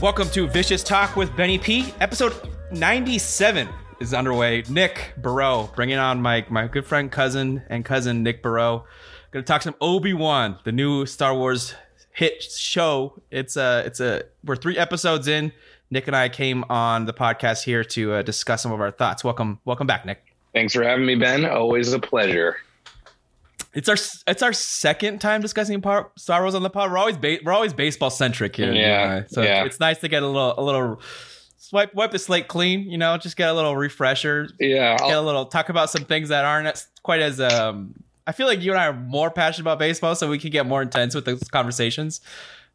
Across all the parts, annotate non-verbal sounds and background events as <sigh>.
Welcome to Vicious Talk with Benny P. Episode 97 is underway. Nick Barreau, bringing on my my good friend, cousin, and cousin Nick Barreau. Going to talk some Obi Wan, the new Star Wars hit show. It's a it's a we're three episodes in. Nick and I came on the podcast here to uh, discuss some of our thoughts. Welcome, welcome back, Nick. Thanks for having me, Ben. Always a pleasure. It's our it's our second time discussing par- Star Wars on the pod. We're always ba- we're always baseball centric here. Yeah, so yeah. it's nice to get a little a little swipe wipe the slate clean. You know, just get a little refresher. Yeah, Get a I'll- little talk about some things that aren't quite as um. I feel like you and I are more passionate about baseball, so we can get more intense with those conversations.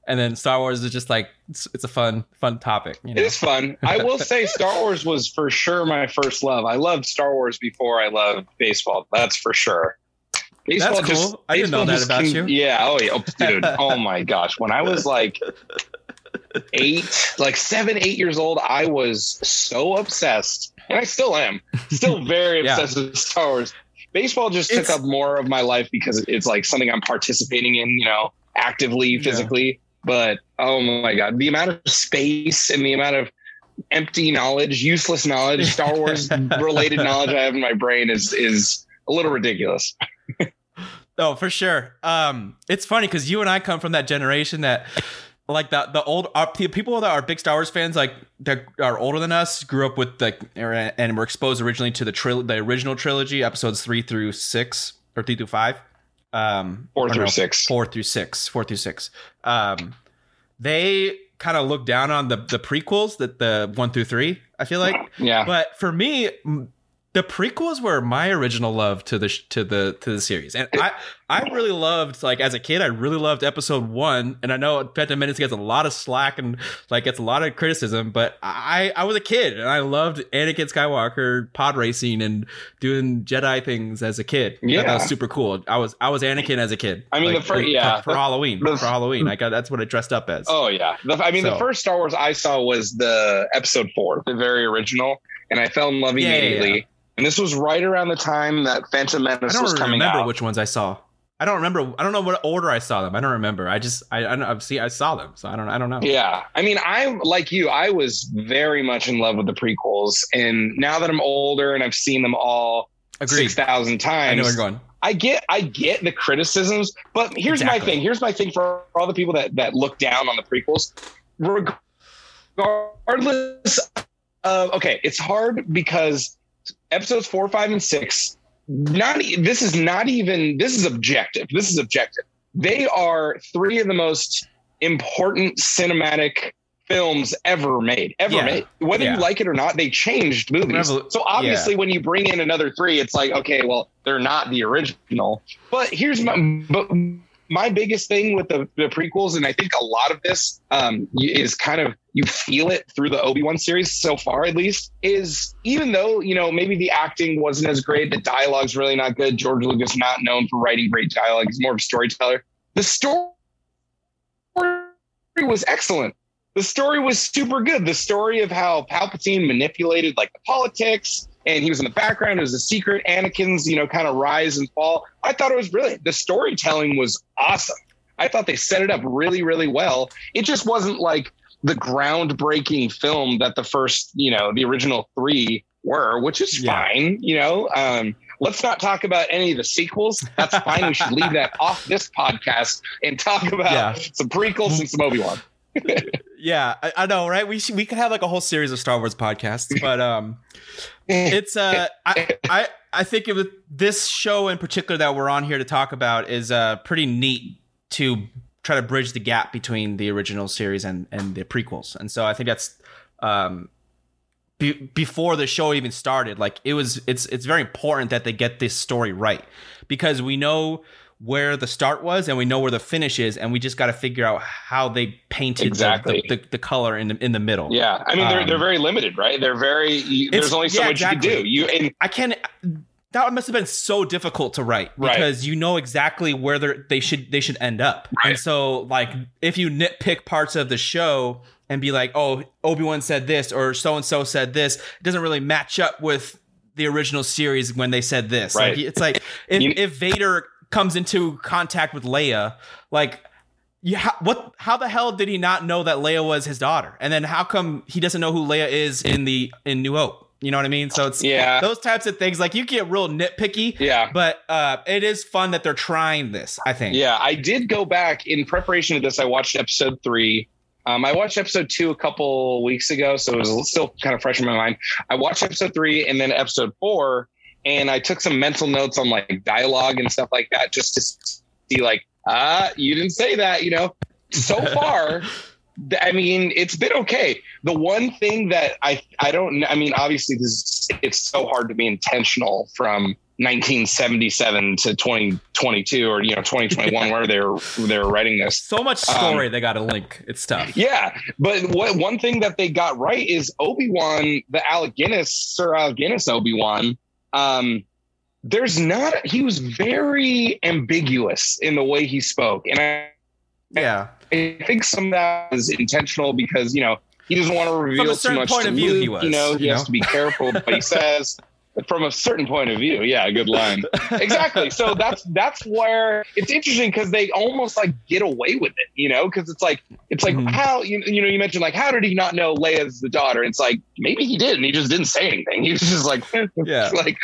And then Star Wars is just like it's, it's a fun fun topic. You know? it is fun. I will say Star Wars was for sure my first love. I loved Star Wars before I loved baseball. That's for sure. That's cool. I didn't know that about can- Yeah. Oh, yeah. Oh, <laughs> dude. oh my gosh. When I was like eight, like seven, eight years old, I was so obsessed, and I still am, still <laughs> very Yeah. obsessed with Star Wars. Baseball just It's- took up more of my life because it's like something I'm participating in, you know, actively, Yeah. physically. But oh my god, the amount of space and the amount of empty knowledge, useless knowledge, Star Wars <laughs> related knowledge I have in my brain is is a little ridiculous. <laughs> Oh, for sure. Um, it's funny because you and I come from that generation that, like the the old people that are big Star Wars fans, like that are older than us, grew up with like er, and were exposed originally to the tril- the original trilogy, episodes three through six or three through five, um, Four through no, six. four through six, four through six. Um, they kind of look down on the the prequels, that the one through three. I feel like Yeah. but for me the prequels were my original love to the to the to the series. And i i really loved like as a kid i really loved episode one. And i know phantom menace gets a lot of slack and like gets a lot of criticism but i i was a kid and i loved anakin skywalker pod racing and doing jedi things as a kid. Thought that was super cool. I was i was anakin as a kid. I mean, the first like, yeah. for, for halloween The- for halloween. I got that's what i dressed up as. Oh yeah. The, I mean, So- the first Star Wars I saw was the episode four, the very original, and I fell in love Yeah, yeah, immediately. yeah. And this was right around the time that Phantom Menace was coming out. I don't remember which ones I saw. I don't remember. I don't know what order I saw them. I don't remember. I just I I, seen I saw them, so I don't I don't know. yeah, I mean, I like you. I was very much in love with the prequels, and now that I'm older and I've seen them all Agreed. six thousand times, I know where you're going. I get I get the criticisms, but here's my thing. Here's my thing for all the people that that look down on the prequels. Regardless of okay, it's hard because episodes four, five, and six. Not this is not even this is objective. This is objective. They are three of the most important cinematic films ever made. Ever Yeah. made. Whether Yeah. you like it or not, they changed movies. Revol- so obviously, when you bring in another three, it's like okay, well, they're not the original. But here's my but my biggest thing with the, the prequels, and I think a lot of this um, is kind of you feel it through the Obi Wan series so far, at least, is even though you know maybe the acting wasn't as great, the dialogue's really not good. George Lucas not known for writing great dialogue; he's more of a storyteller. The story was excellent. The story was super good. The story of how Palpatine manipulated like the politics and he was in the background. It was a secret. Anakin's, you know, kind of rise and fall. I thought it was brilliant. The storytelling was awesome. I thought they set it up really, really well. It just wasn't like the groundbreaking film that the first, you know, the original three were, which is Yeah. fine. You know, um, let's not talk about any of the sequels. That's fine. we should leave that <laughs> off this podcast and talk about Yeah. some prequels and some Obi Wan. <laughs> Yeah, I, I know, right? We we could have like a whole series of Star Wars podcasts, but um, it's uh, I I I think it was, this show in particular that we're on here to talk about is uh pretty neat to try to bridge the gap between the original series and and the prequels, and so I think that's um. Be, before the show even started, like it was, it's it's very important that they get this story right because we know where the start was and we know where the finish is, and we just got to figure out how they painted the- Exactly. the, the, the color in the in the middle. Yeah, I mean they're Um, they're very limited, right? They're very. You, there's only so yeah, much you can do. You and I can't. That must have been so difficult to write Right. because you know exactly where they should they should end up, Right. and so like if you nitpick parts of the show and be like, oh, Obi Wan said this or so and so said this, it doesn't really match up with the original series when they said this. Right. Like, it's like if, You- if Vader comes into contact with Leia, like yeah, what? How the hell did he not know that Leia was his daughter? And then how come he doesn't know who Leia is in the in New Hope? You know what I mean? So it's Yeah. those types of things. Like you get real nitpicky, Yeah. but uh, it is fun that they're trying this. I think. Yeah, I did go back in preparation of this. I watched episode three. Um, I watched episode two a couple weeks ago, so it was still kind of fresh in my mind. I watched episode three and then episode four, and I took some mental notes on like dialogue and stuff like that, just to see like, ah, you didn't say that, you know. So <laughs> far, I mean, it's been okay. The one thing that I I don't, I mean, obviously, this is, it's so hard to be intentional from 1977 to 2022 or you know 2021 <laughs> where they're they're writing this So much story they got to link. It's tough. yeah but what one thing that they got right is obi-wan the alec guinness sir alec guinness obi-wan um there's not he was very ambiguous in the way he spoke and i Yeah. I think some of that is intentional because you know he doesn't want to reveal too certain much point to of view, Luke, he was, You know, he you has know? to be careful what he <laughs> says. From a certain point of view, yeah, good line. exactly. So that's that's where it's interesting because they almost like get away with it, you know, because it's like it's like Mhm. how you you know you mentioned like how did he not know Leia's the daughter? It's like maybe he did and he just didn't say anything. He was just like <laughs> Yeah. <laughs> like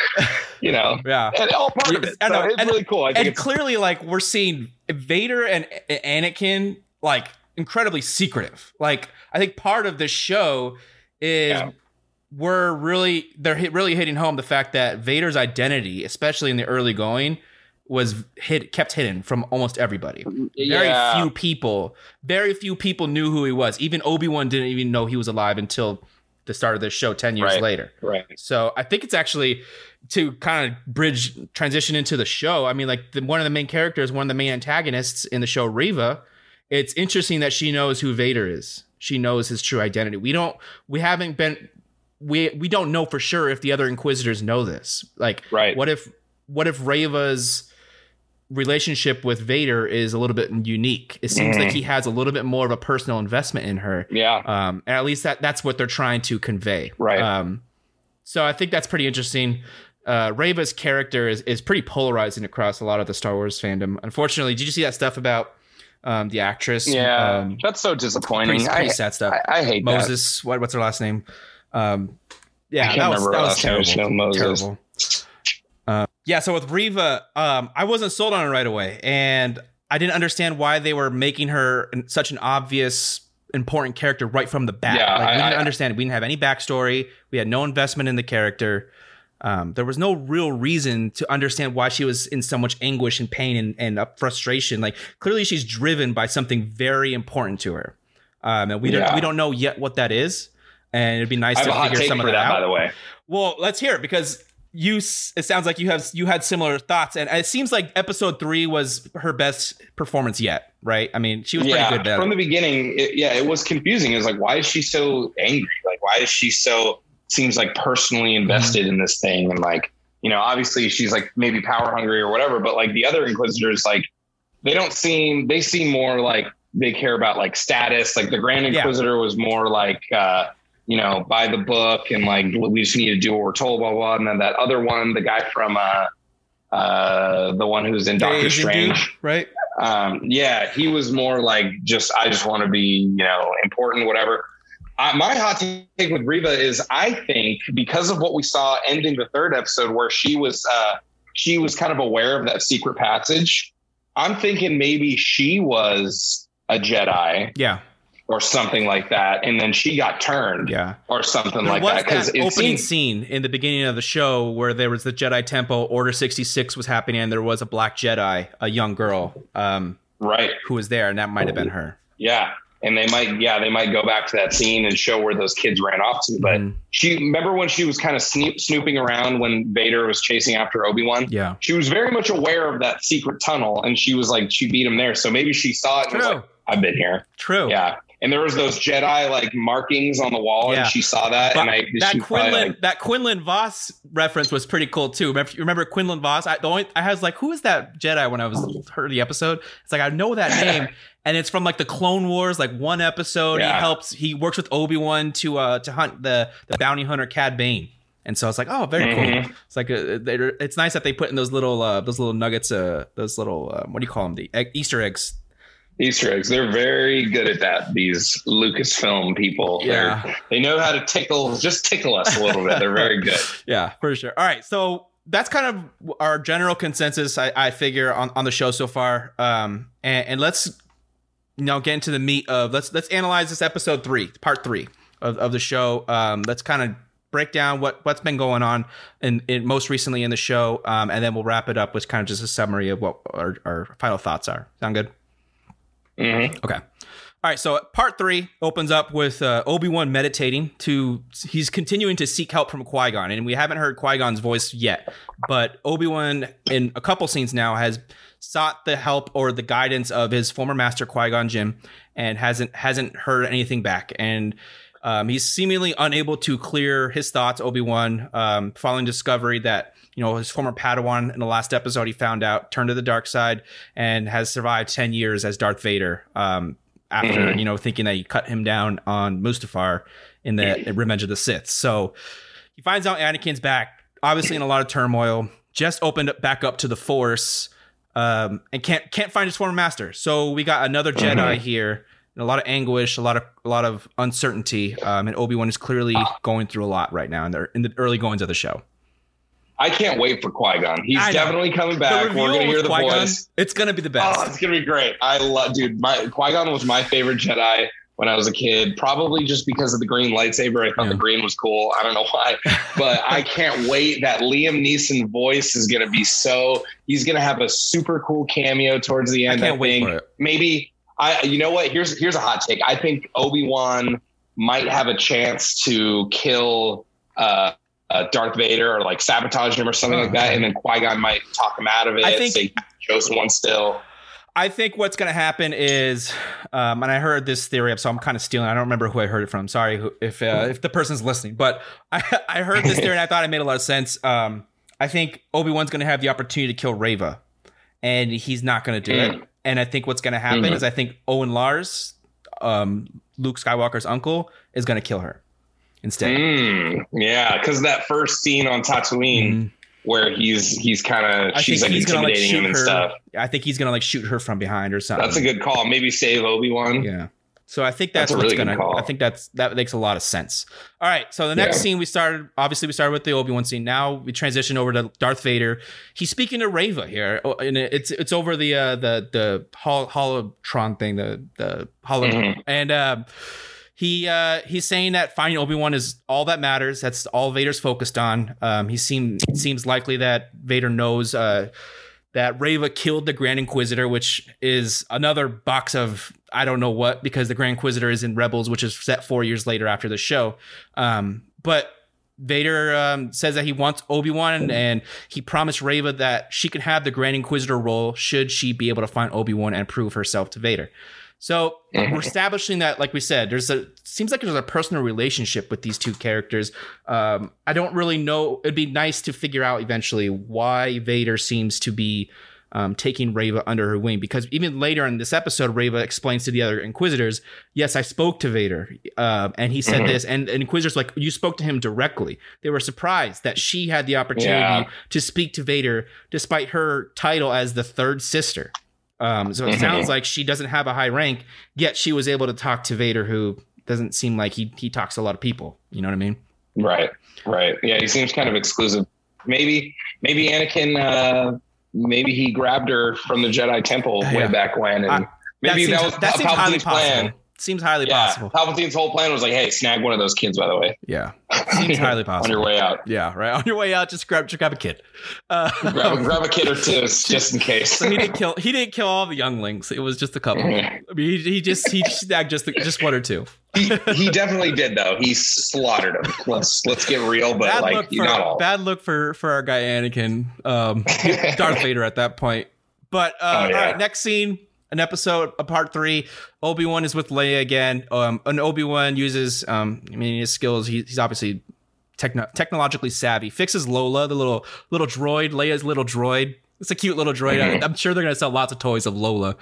you know, <laughs> Yeah. and all part of it. I know. So it's And- really cool. And clearly like we're seeing vader and Anakin like incredibly secretive like i think part of this show is Yeah. We're really they're hit, really hitting home the fact that vader's identity especially in the early going was hid kept hidden from almost everybody very yeah. few people very few people knew who he was even obi-wan didn't even know he was alive until the start of this show 10 years Right. later right. so I think it's actually to kind of bridge transition into the show. I mean, like the, one of the main characters, one of the main antagonists in the show, Reva. It's interesting that she knows who Vader is. She knows his true identity. We don't. We haven't been. We we don't know for sure if the other Inquisitors know this. Like, Right. what if what if Reva's relationship with Vader is a little bit unique? It seems Mhm. like he has a little bit more of a personal investment in her Yeah. um, and at least that that's what they're trying to convey. Right. Um, so I think that's pretty interesting. Uh, Reva's character is is pretty polarizing across a lot of the Star Wars fandom. Unfortunately, did you see that stuff about um, the actress? Yeah. um, that's so disappointing. pretty, pretty I, sad stuff. I, I hate that. Moses, what, what's her last name? Um, yeah, I can't that was, remember that was last name. She terrible. terrible. Uh, yeah, so with Reva, um, I wasn't sold on it right away, and I didn't understand why they were making her such an obvious, important character right from the bat. Yeah, like, we I- didn't I- understand. We didn't have any backstory. We had no investment in the character. Um, there was no real reason to understand why she was in so much anguish and pain and, and uh, frustration. Like clearly, she's driven by something very important to her, um, and we don't we don't know yet what that is. And it'd be nice I have to a hot figure take some for of that, that out. by the way. Well, let's hear it because you. It sounds like you have you had similar thoughts, and it seems like episode three was her best performance yet, right? I mean, she was yeah, pretty good from the beginning. It, yeah, it was confusing. It was like, why is she so angry? Like, why is she so seems like personally invested in this thing? And like, you know, obviously she's like maybe power hungry or whatever. But like the other Inquisitors, like they don't seem. They seem more like they care about like status. Like the Grand Yeah. Inquisitor was more like. uh you know, by the book and like we just need to do what we're told, blah blah. And then that other one, the guy from uh, uh, the one who's in Doctor Asian dude, Strange, right? um, yeah, he was more like just I just want to be you know important, whatever. Uh, my hot take with Reva is I think because of what we saw ending the third episode where she was uh, she was kind of aware of that secret passage. I'm thinking maybe she was a Jedi Yeah, or something like that, and then she got turned yeah. or something There like was that because that opening seems scene in the beginning of the show where there was the Jedi Temple, Order sixty six was happening, and there was a black Jedi, a young girl, um, right. who was there, and that might have been her. Yeah. And they might, yeah, they might go back to that scene and show where those kids ran off to. But Mhm. she, remember when she was kind of snoop, snooping around when Vader was chasing after Obi Wan? Yeah, She was very much aware of that secret tunnel, and she was like, she beat him there. So maybe she saw it and was true, like, "I've been here." true. Yeah. And there was those Jedi like markings on the wall, Yeah. and she saw that. But and I that Quinlan like, that Quinlan Vos reference was pretty cool too. Remember, you remember Quinlan Vos? I, the only I was like, who is that Jedi? When I was heard the episode, it's like I know that name, <laughs> and it's from like the Clone Wars, like one episode. Yeah. He helps. He works with Obi Wan to uh to hunt the the bounty hunter Cad Bane. And so I was like, oh, very cool. Mhm. It's like uh they're- it's nice that they put in those little uh, those little nuggets, uh, those little uh, what do you call them? The egg, Easter eggs Easter eggs. They're very good at that. These Lucasfilm people. Yeah. They're- they know how to tickle, just tickle us a little bit. They're very good. <laughs> Yeah, for sure. All right, so that's kind of our general consensus. I, I figure on, on the show so far. Um, and, and let's you know get into the meat of let's let's analyze this episode three, part three of, of the show. Um, let's kind of break down what what's been going on in, in most recently in the show, um, and then we'll wrap it up with kind of just a summary of what our, our final thoughts are. Sound good? Hmm Okay. All right, so part three opens up with uh, Obi Wan meditating. To he's continuing to seek help from Qui Gon, and we haven't heard Qui Gon's voice yet. But Obi Wan, in a couple scenes now, has sought the help or the guidance of his former master Qui Gon Jinn, and hasn't hasn't heard anything back. And um, he's seemingly unable to clear his thoughts. Obi Wan, um, following discovery that you know his former Padawan in the last episode, he found out turned to the dark side and has survived ten years as Darth Vader. Um, after Mhm. you know thinking that he cut him down on Mustafar in the Revenge of the Sith. So he finds out Anakin's back, obviously in a lot of turmoil. Just opened up back up to the Force, um, and can't can't find his former master. So we got another Jedi here. and A lot of anguish, a lot of a lot of uncertainty, um, and Obi Wan is clearly going through a lot right now in the in the early goings of the show. I can't wait for Qui Gon. He's definitely coming back. We're gonna hear the Qui-Gon, voice. it's gonna be the best. Oh, it's gonna be great. I love, dude. My Qui Gon was my favorite Jedi when I was a kid. Probably just because of the green lightsaber. I thought Yeah. the green was cool. I don't know why, <laughs> but I can't wait. That Liam Neeson voice is gonna be so. He's gonna have a super cool cameo towards the end. I can't wait think. for it. Maybe I. You know what? Here's here's a hot take. I think Obi Wan might have a chance to kill. Uh, uh, Darth Vader or like sabotage him or something Oh, like that, and then Qui Gon might talk him out of it. I think- say chosen one still. I think what's going to happen is, um, and I heard this theory, up, so I'm kind of stealing. I don't remember who I heard it from. Sorry who, if uh, if the person's listening, but <laughs> I, I heard this theory and I thought it made a lot of sense. Um, I think Obi Wan's going to have the opportunity to kill Reva, and he's not going to do it. And I think what's going to happen Mhm. is I think Owen Lars, um, Luke Skywalker's uncle, is going to kill her instead. Mm, yeah, because that first scene on Tatooine Mhm. where he's he's kind of I she's think like he's gonna like shoot him and her. stuff. I think he's to like shoot her from behind or something. That's a good call. Maybe save Obi Wan. Yeah. So I think that's, That's what's really gonna. call. I think that's that makes a lot of sense. All right. So the next Yeah. scene we started. Obviously, we started with the Obi Wan scene. Now we transition over to Darth Vader. He's speaking to Reva here, Oh, and it's it's over the uh, the the hol- holotron thing, the the holo, Mhm. and um, he uh, he's saying that finding Obi Wan is all that matters. That's all Vader's focused on. Um, he seem it seems likely that Vader knows. Uh, that Reva killed the Grand Inquisitor, which is another box of I don't know what because the Grand Inquisitor is in Rebels, which is set four years later after the show. Um, but Vader um, says that he wants Obi Wan, and he promised Reva that she could have the Grand Inquisitor role should she be able to find Obi Wan and prove herself to Vader. So Mhm. we're establishing that, like we said, there's a seems like there's a personal relationship with these two characters. Um, I don't really know. It'd be nice to figure out eventually why Vader seems to be um, taking Reva under her wing, because even later in this episode, Reva explains to the other Inquisitors, "Yes, I spoke to Vader, uh, and he said Mhm. this." And, and Inquisitors like, "You spoke to him directly." They were surprised that she had the opportunity Yeah. to speak to Vader, despite her title as the third sister. Um, so it sounds <laughs> like she doesn't have a high rank, yet she was able to talk to Vader, who doesn't seem like he he talks to a lot of people. You know what I mean? Right, right. Yeah, he seems kind of exclusive. Maybe, maybe Anakin. Uh, maybe he grabbed her from the Jedi Temple way back when, and I- maybe that that, seems, was that highly Palpatine's possible. Seems highly Yeah, possible. Palpatine's whole plan was like, "Hey, snag one of those kids, by the way, Yeah, <laughs> seems highly possible. on your way out. Yeah, right. On your way out, just grab just grab a kid. Uh, Grab, grab a kid or two, <laughs> just in case." so he didn't kill. He didn't kill all the younglings. It was just a couple. I mean, he, he just he snagged just just one or two. he, he definitely did though. He slaughtered him. Let's let's get real, but bad like for not all. bad look for for our guy Anakin, um, <laughs> Darth Vader at that point. But uh, Oh, yeah. all right, next scene, an episode, a part three. Obi Wan is with Leia again. Um, and Obi Wan uses, um, I mean, his skills. He, he's obviously techno- technologically savvy. Fixes Lola, the little little droid, Leia's little droid. It's a cute little droid. I, I'm sure they're gonna sell lots of toys of Lola.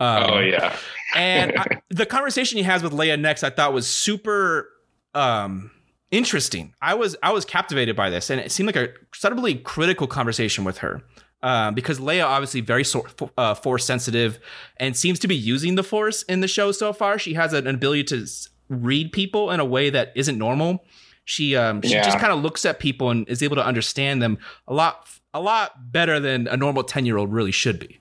Um, oh yeah, and I, <laughs> the conversation he has with Leia next, I thought was super um, interesting. I was I was captivated by this, and it seemed like a subtly critical conversation with her. Um, because Leia obviously very so, uh, force sensitive and seems to be using the force in the show so far. She has an ability to read people in a way that isn't normal. She um, she yeah. just kind of looks at people and is able to understand them a lot a lot better than a normal ten year old really should be.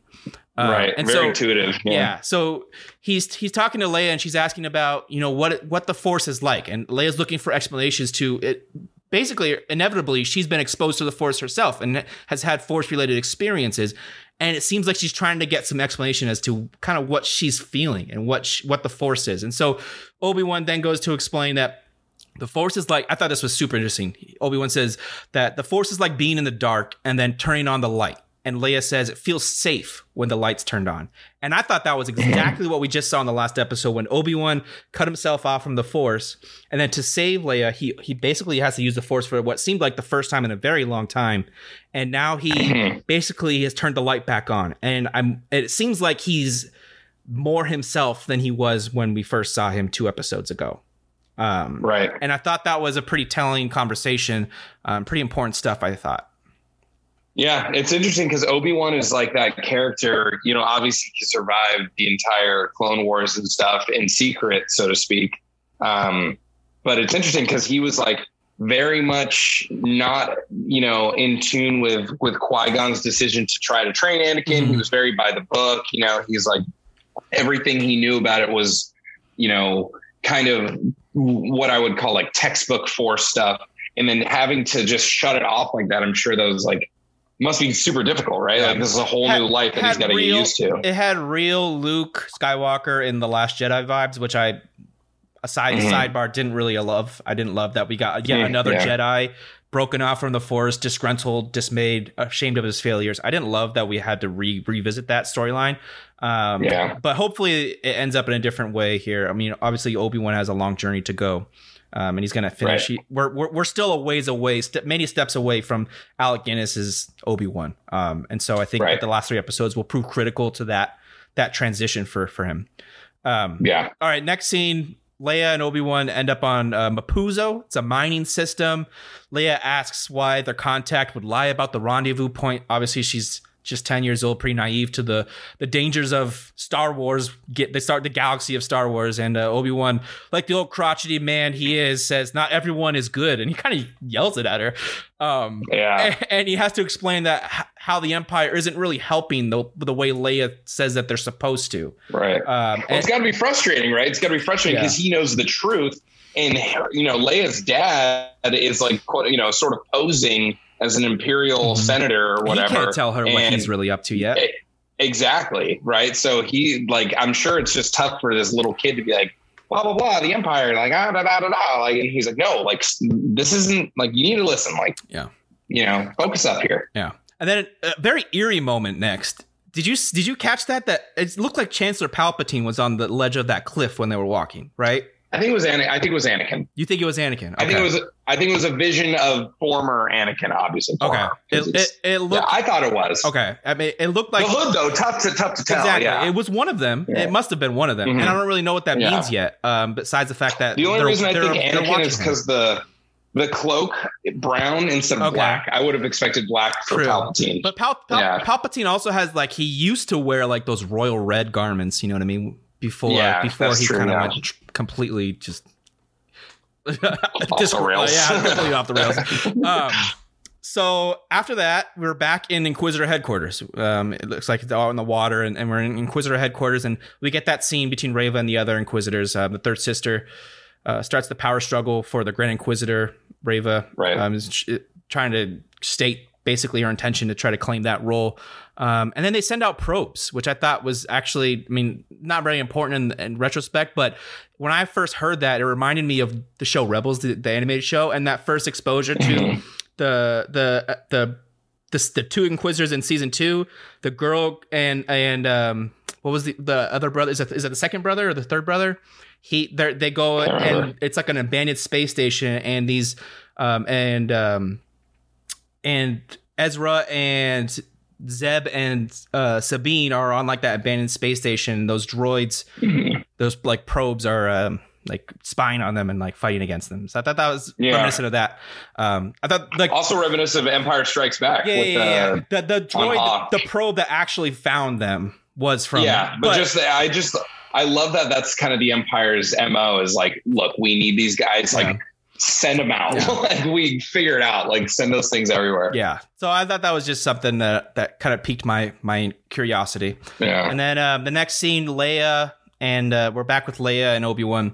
Uh, right, and very so, intuitive. Yeah. yeah. So he's he's talking to Leia and she's asking about you know what what the Force is like, and Leia's looking for explanations to it. Basically, inevitably, she's been exposed to the Force herself and has had Force related experiences, and it seems like she's trying to get some explanation as to kind of what she's feeling and what she, what the Force is. And so Obi Wan then goes to explain that the force is like i thought this was super interesting obi-wan says that the force is like being in the dark and then turning on the light and Leia says it feels safe when the lights turned on. And I thought that was <laughs> exactly what we just saw in the last episode when Obi-Wan cut himself off from the Force. And then to save Leia, he he basically has to use the Force for what seemed like the first time in a very long time. And now he <laughs> basically has turned the light back on. And I'm it seems like he's more himself than he was when we first saw him two episodes ago. Um, right. And I thought that was a pretty telling conversation, um, pretty important stuff, I thought. Yeah, it's interesting because Obi Wan is like that character. You know, obviously he survived the entire Clone Wars and stuff in secret, so to speak. Um, but it's interesting because he was like very much not, you know, in tune with with Qui Gon's decision to try to train Anakin. Mm-hmm. He was very by the book. You know, he's like everything he knew about it was, you know, kind of what I would call like textbook Force stuff. And then having to just shut it off like that, I'm sure that was like must be super difficult, right? Yeah. Like this is a whole had, new life that he's got to get used to. It had real Luke Skywalker in the Last Jedi vibes, which I aside mm-hmm. sidebar didn't really love. I didn't love that we got yet mm, another yeah. Jedi broken off from the Force, disgruntled, dismayed, ashamed of his failures. I didn't love that we had to re- revisit that storyline. Um, yeah. But hopefully it ends up in a different way here. I mean, obviously Obi Wan has a long journey to go um, and he's going to finish. Right. He, we're, we're, we're still a ways away, st- many steps away from Alec Guinness's Obi Wan, um, and so I think right. the last three episodes will prove critical to that that transition for for him. Um, yeah. All right. Next scene. Leia and Obi Wan end up on uh, Mapuzo. It's a mining system. Leia asks why their contact would lie about the rendezvous point. Obviously, she's just 10 years old, pretty naive to the the dangers of Star Wars. Get they start the galaxy of Star Wars, and uh, Obi Wan, like the old crotchety man he is, says not everyone is good, and he kind of yells it at her. Um, yeah, and, and, he has to explain that how the Empire isn't really helping the the way Leia says that they're supposed to. Right. Um, well, and, it's got to be frustrating, right? It's got to be frustrating because yeah. he knows the truth, and you know Leia's dad is like you know sort of posing as an imperial mm-hmm. senator or whatever. He can't tell her and what he's really up to yet. It, exactly right. So he like I'm sure it's just tough for this little kid to be like blah blah blah the empire like ah da da da da like he's like no like this isn't like you need to listen like yeah you know focus up here yeah and then a very eerie moment next did you did you catch that that it looked like Chancellor Palpatine was on the ledge of that cliff when they were walking right I think it was Anakin. I think it was Anakin. You think it was Anakin? Okay. I think it was. I think it was a vision of former Anakin, obviously. Okay. It, it, it, looked. Yeah, I thought it was. Okay. I mean, it looked like the hood though. Tough to tough to tell. Exactly. Yeah. It was one of them. Yeah. It must have been one of them, mm-hmm. and I don't really know what that yeah. means yet. Um, besides the fact that the only reason I think Anakin is because the the cloak brown instead of okay. black. I would have expected black for True. Palpatine. But Pal- Pal- yeah. Palpatine also has like he used to wear like those royal red garments. You know what I mean? Before yeah, before he kind of yeah. went completely just <laughs> off the rails. yeah, completely off the rails. <laughs> Um, so after that, we're back in Inquisitor headquarters. Um, it looks like it's all in the water, and, and, we're in Inquisitor headquarters, and we get that scene between Reva and the other Inquisitors. Uh, the third sister uh, starts the power struggle for the Grand Inquisitor. Reva right. um, is trying to state basically her intention to try to claim that role. Um, and then they send out probes, which I thought was actually, I mean, not very important in, in, retrospect, but when I first heard that, it reminded me of the show Rebels, the, the animated show, and that first exposure to the the the the, the two Inquisitors in season two, the girl and and um, what was the the other brother? Is it is it the second brother or the third brother? He they they go and it's like an abandoned space station, and these um and um and Ezra and Zeb and uh, Sabine are on like that abandoned space station. Those droids, those like probes are um, like spying on them and like fighting against them. So I thought that was Yeah. reminiscent of that. Um, I thought like Also reminiscent of Empire Strikes Back. yeah, with, yeah, yeah, uh, the the droid, the probe that actually found them was from yeah, but, just I just I love that that's kind of the Empire's mo is like, look, we need these guys, like Yeah. Send them out, Yeah. <laughs> like we figure it out, like send those things everywhere. yeah. So I thought that was just something that that kind of piqued my my curiosity. Yeah. And then um, the next scene, Leia and uh, we're back with Leia and Obi Wan.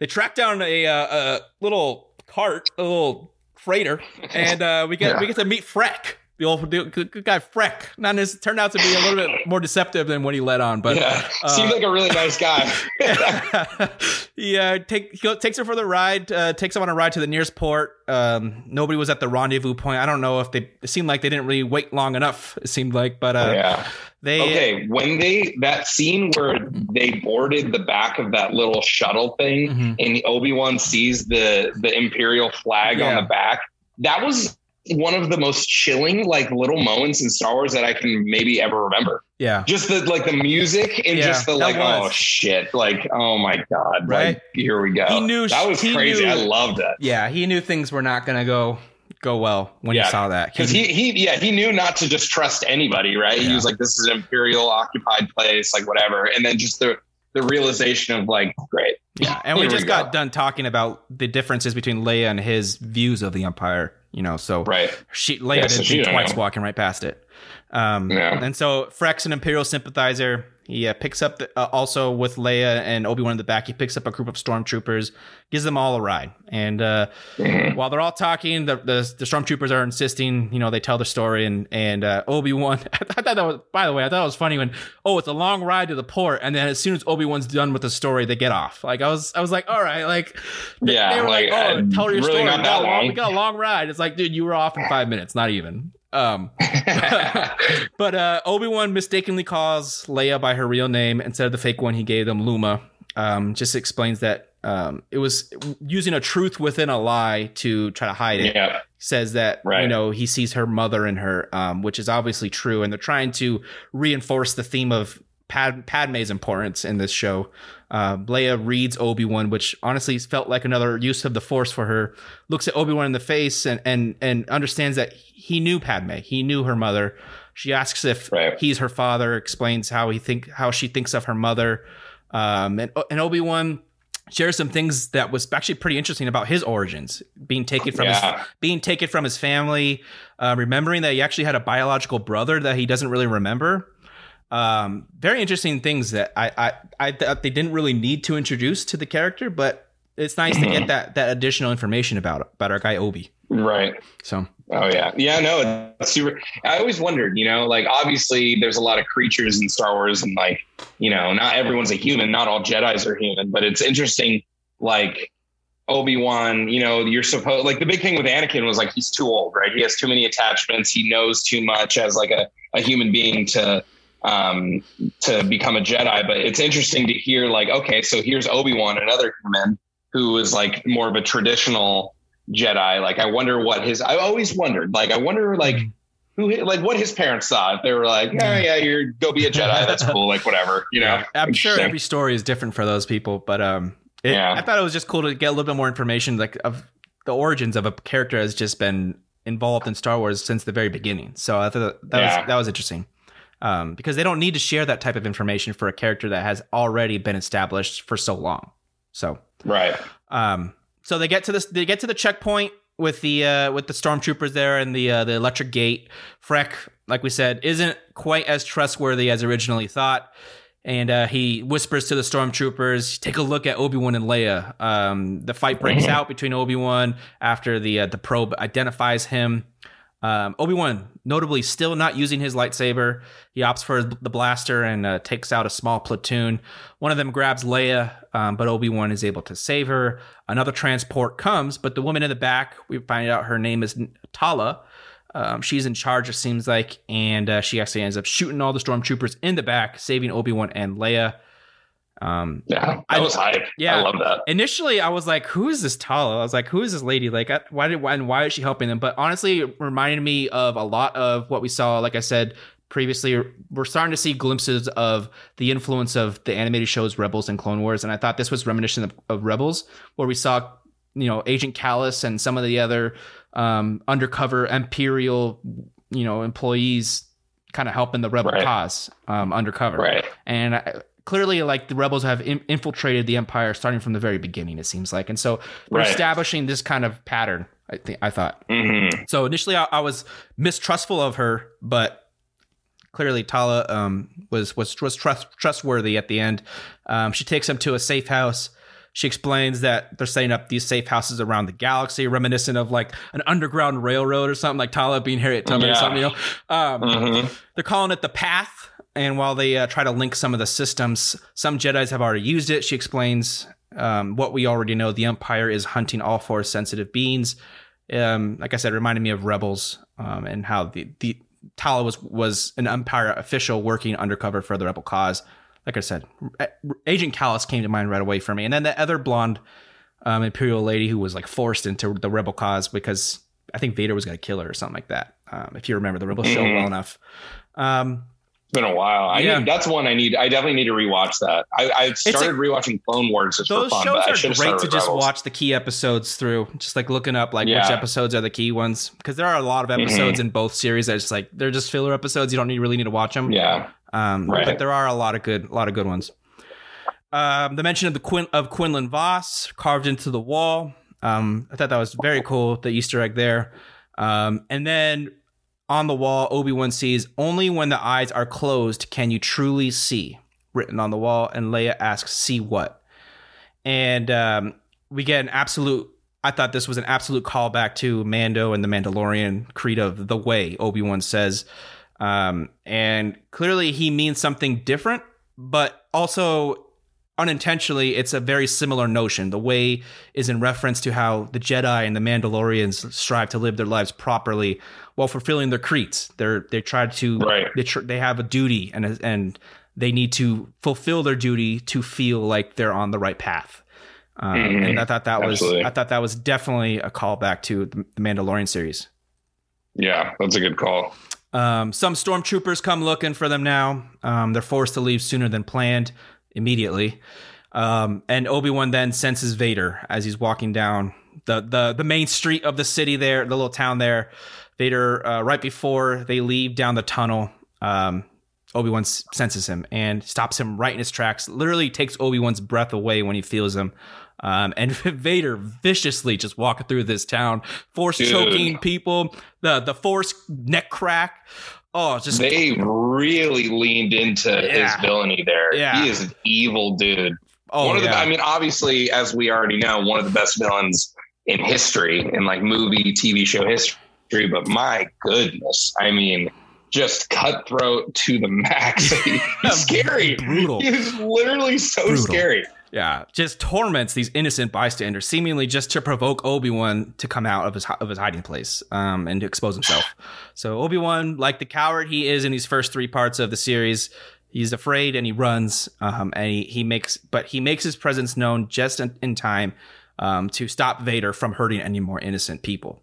They track down a, uh, a little cart, a little freighter, and uh, we get Yeah. we get to meet Freck, the old the good, guy Freck. Not as turned out to be a little bit more deceptive than what he let on, but yeah, uh, seems like a really nice guy. <laughs> <laughs> he uh, take he takes her for the ride. Uh, takes him on a ride to the nearest port. Um, nobody was at the rendezvous point. I don't know if they. It seemed like they didn't really wait long enough. It seemed like, but uh, yeah. they. Okay, when they that scene where they boarded the back of that little shuttle thing, Mhm. and Obi Wan sees the the Imperial flag Yeah. on the back, that was one of the most chilling like little moments in Star Wars that I can maybe ever remember. Yeah. Just the like the music and Yeah, just the like oh, was. oh shit like oh my god Right? like here we go. He knew- that was crazy. knew- I loved it. Yeah, he knew things were not gonna go go well when Yeah, he saw that. Because he, he, yeah, he knew not to just trust anybody, right? Yeah. He was like, "This is an imperial occupied place, like whatever." And then just the the realization of like, great, yeah, and we we just go. got done talking about the differences between Leia and his views of the Empire. You know, so right, she Leia Yeah, didn't she think twice know. walking right past it. Um, Yeah. And so Freck's, an Imperial sympathizer. He uh, picks up the, uh, also with Leia and Obi Wan in the back. He picks up a group of stormtroopers, gives them all a ride, and uh, Mhm. <laughs> while they're all talking, the, the the stormtroopers are insisting. You know, they tell their story, and and uh, Obi Wan. <laughs> I thought that was. By the way, I thought it was funny when oh, it's a long ride to the port, and then as soon as Obi Wan's done with the story, they get off. Like I was, I was like, all right, like they- Yeah, they were like, like, oh, tell your really story. we, that got long. we got a long ride. It's like, dude, you were off in five minutes, not even. Um, <laughs> but uh, Obi Wan mistakenly calls Leia by her real name instead of the fake one he gave them, Luma. Um, just explains that um, it was using a truth within a lie to try to hide it. yeah, Says that right. you know he sees her mother in her, um, which is obviously true, and they're trying to reinforce the theme of Pad- Padme's importance in this show. Uh, Leia reads Obi Wan, which honestly felt like another use of the Force for her. Looks at Obi Wan in the face and and and understands that he knew Padme. He knew her mother. She asks if Right. he's her father. Explains how he think how she thinks of her mother. Um, and and Obi Wan shares some things that was actually pretty interesting about his origins, being taken from his being taken from his family, uh, remembering that he actually had a biological brother that he doesn't really remember. Um, very interesting things that I I, I thought they didn't really need to introduce to the character, but it's nice to get that that additional information about about our guy Obi. right. So Oh yeah, yeah. No, it's super. I always wondered, you know, like obviously there's a lot of creatures in Star Wars, and like, you know, not everyone's a human. Not all Jedi's are human, but it's interesting. Like Obi Wan, you know, you're supposed like the big thing with Anakin was like he's too old, right? He has too many attachments. He knows too much as like a, a human being to um to become a Jedi. But it's interesting to hear like, okay, so here's Obi Wan, another human who is like more of a traditional Jedi. Like, I wonder what his. I always wondered. Like, I wonder like who like what his parents thought. They were like, oh yeah, you're go be a Jedi. That's cool. Like whatever, you know. I'm sure every story is different for those people, but um, it, Yeah. I thought it was just cool to get a little bit more information, like of the origins of a character has just been involved in Star Wars since the very beginning. So I thought that Yeah. was that was interesting. Um, because they don't need to share that type of information for a character that has already been established for so long. So Right. um, so they get to this. They get to the checkpoint with the uh, with the stormtroopers there and the uh, the electric gate. Freck, like we said, isn't quite as trustworthy as originally thought, and uh, he whispers to the stormtroopers, "Take a look at Obi Wan and Leia." Um, the fight breaks <laughs> out between Obi Wan after the uh, the probe identifies him. Um, Obi Wan, notably, still not using his lightsaber. He opts for the blaster and uh, takes out a small platoon. One of them grabs Leia, um, but Obi Wan is able to save her. Another transport comes, but the woman in the back, we find out her name is Tala. Um, she's in charge, it seems like, and uh, she actually ends up shooting all the stormtroopers in the back, saving Obi Wan and Leia. Um, Yeah. That I- was hype. yeah. I love that. initially I was like, "Who is this Tala?" I was like, "Who is this lady?" Like, why did why, and why is she helping them? But honestly, it reminded me of a lot of what we saw. Like I said, previously, we're starting to see glimpses of the influence of the animated shows Rebels and Clone Wars, and I thought this was reminiscent of, of Rebels, where we saw you know Agent Kallus and some of the other um, undercover Imperial you know employees kind of helping the rebel Right. cause um, undercover, Right. and I, clearly like the rebels have in, infiltrated the empire starting from the very beginning it seems like and so they're Right. establishing this kind of pattern i think i thought. Hmm so initially I, I was mistrustful of her but clearly tala um, was was was trust, trustworthy at the end. Um, she takes him to a safe house. She explains that they're setting up these safe houses around the galaxy reminiscent of like an underground railroad or something like tala being harriet tubman or something you know? Um, hmm they're calling it the path and while they uh, try to link some of the systems some jedis have already used it. She explains um, what we already know. The empire is hunting all force sensitive beings. Um, like i said it reminded me of rebels um, and how the, the tala was was an empire official working undercover for the rebel cause. Like i said agent Kallus came to mind right away for me. And then the other blonde um, imperial lady who was like forced into the rebel cause because i think vader was going to kill her or something like that um, if you remember the rebel show well enough. Um, been a while. I Yeah. need, that's one I need. I definitely need to rewatch that. I, I started rewatching Clone Wars just those for fun, shows but are great to just Rebels. watch the key episodes through just like looking up like which episodes are the key ones because there are a lot of episodes in both series that's like they're just filler episodes you don't need, really need to watch them Yeah, um, Right. but there are a lot of good a lot of good ones um, the mention of the Quin- of Quinlan Vos carved into the wall um, I thought that was very cool the Easter egg there um, and then on the wall Obi-Wan sees only when the eyes are closed can you truly see. Written on the wall and Leia asks see what? And um, we get an absolute I thought this was an absolute callback to Mando and the Mandalorian creed of the way Obi-Wan says um, and clearly he means something different but also unintentionally it's a very similar notion the way is in reference to how the Jedi and the Mandalorians strive to live their lives properly while fulfilling their creeds they're they try to Right. they tr- they have a duty and and they need to fulfill their duty to feel like they're on the right path. Um, Mhm. And I thought that Absolutely. was I thought that was definitely a callback to the the Mandalorian series. yeah, that's a good call. Um, some stormtroopers come looking for them now. Um, they're forced to leave sooner than planned, immediately. Um, and Obi Wan then senses Vader as he's walking down the the the main street of the city there, the little town there. Vader, uh, right before they leave down the tunnel, um, Obi Wan senses him and stops him right in his tracks. Literally takes Obi Wan's breath away when he feels him. Um, and <laughs> Vader viciously just walking through this town, force choking people, the the force neck crack. Oh, just They really leaned into Yeah. his villainy there. Yeah. He is an evil dude. oh one of the. I mean, obviously, as we already know, one of the best villains in history, in like movie, TV show history. But my goodness, I mean, just cutthroat to the max. <laughs> He's <laughs> scary. brutal. He's literally so Brutal. scary. Yeah, just torments these innocent bystanders, seemingly just to provoke Obi Wan to come out of his of his hiding place um, and to expose himself. so Obi Wan, like the coward he is in these first three parts of the series, he's afraid and he runs. Um, and he, he makes, but he makes his presence known just in, in time um, to stop Vader from hurting any more innocent people.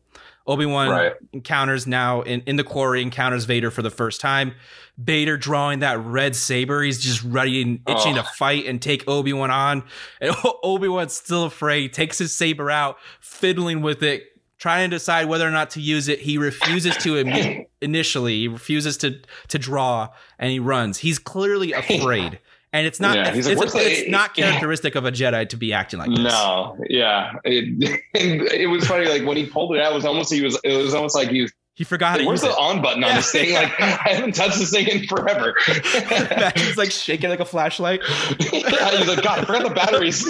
Obi Wan Right. encounters now in, in the quarry encounters Vader for the first time. Vader drawing that red saber. He's just ready and itching Oh. to fight and take Obi Wan on. And <laughs> Obi Wan's still afraid. Takes his saber out, fiddling with it, trying to decide whether or not to use it. He refuses to <clears throat> initially. He refuses to to draw, and he runs. He's clearly <laughs> afraid. And it's not. Yeah, it's, like, it's, "Where's the-" it's not characteristic of a Jedi to be acting like this. No, yeah, it, <laughs> it was funny. Like when he pulled it out, it was almost he was. It was almost like he was. He forgot Where's the it. on button on this thing? Like <laughs> I haven't touched this thing in forever. <laughs> He's like shaking like a flashlight. yeah, he's like, God, I forgot the batteries.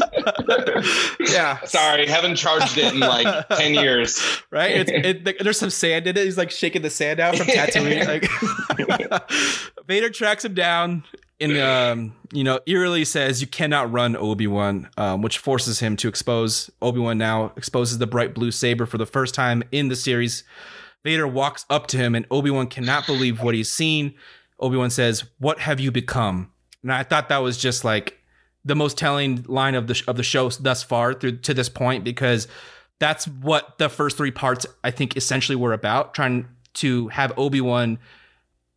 Yeah. Sorry, haven't charged it in like ten years. right? It's, it, there's some sand in it. He's like shaking the sand out from Tatooine. Like Vader tracks him down and um, you know eerily says, "You cannot run, Obi Wan," um, which forces him to expose Obi Wan. Now exposes the bright blue saber for the first time in the series. Vader walks up to him, and Obi Wan cannot believe what he's seen. Obi Wan says, "What have you become?" And I thought that was just like the most telling line of the of the show thus far through to this point because that's what the first three parts I think essentially were about trying to have Obi-Wan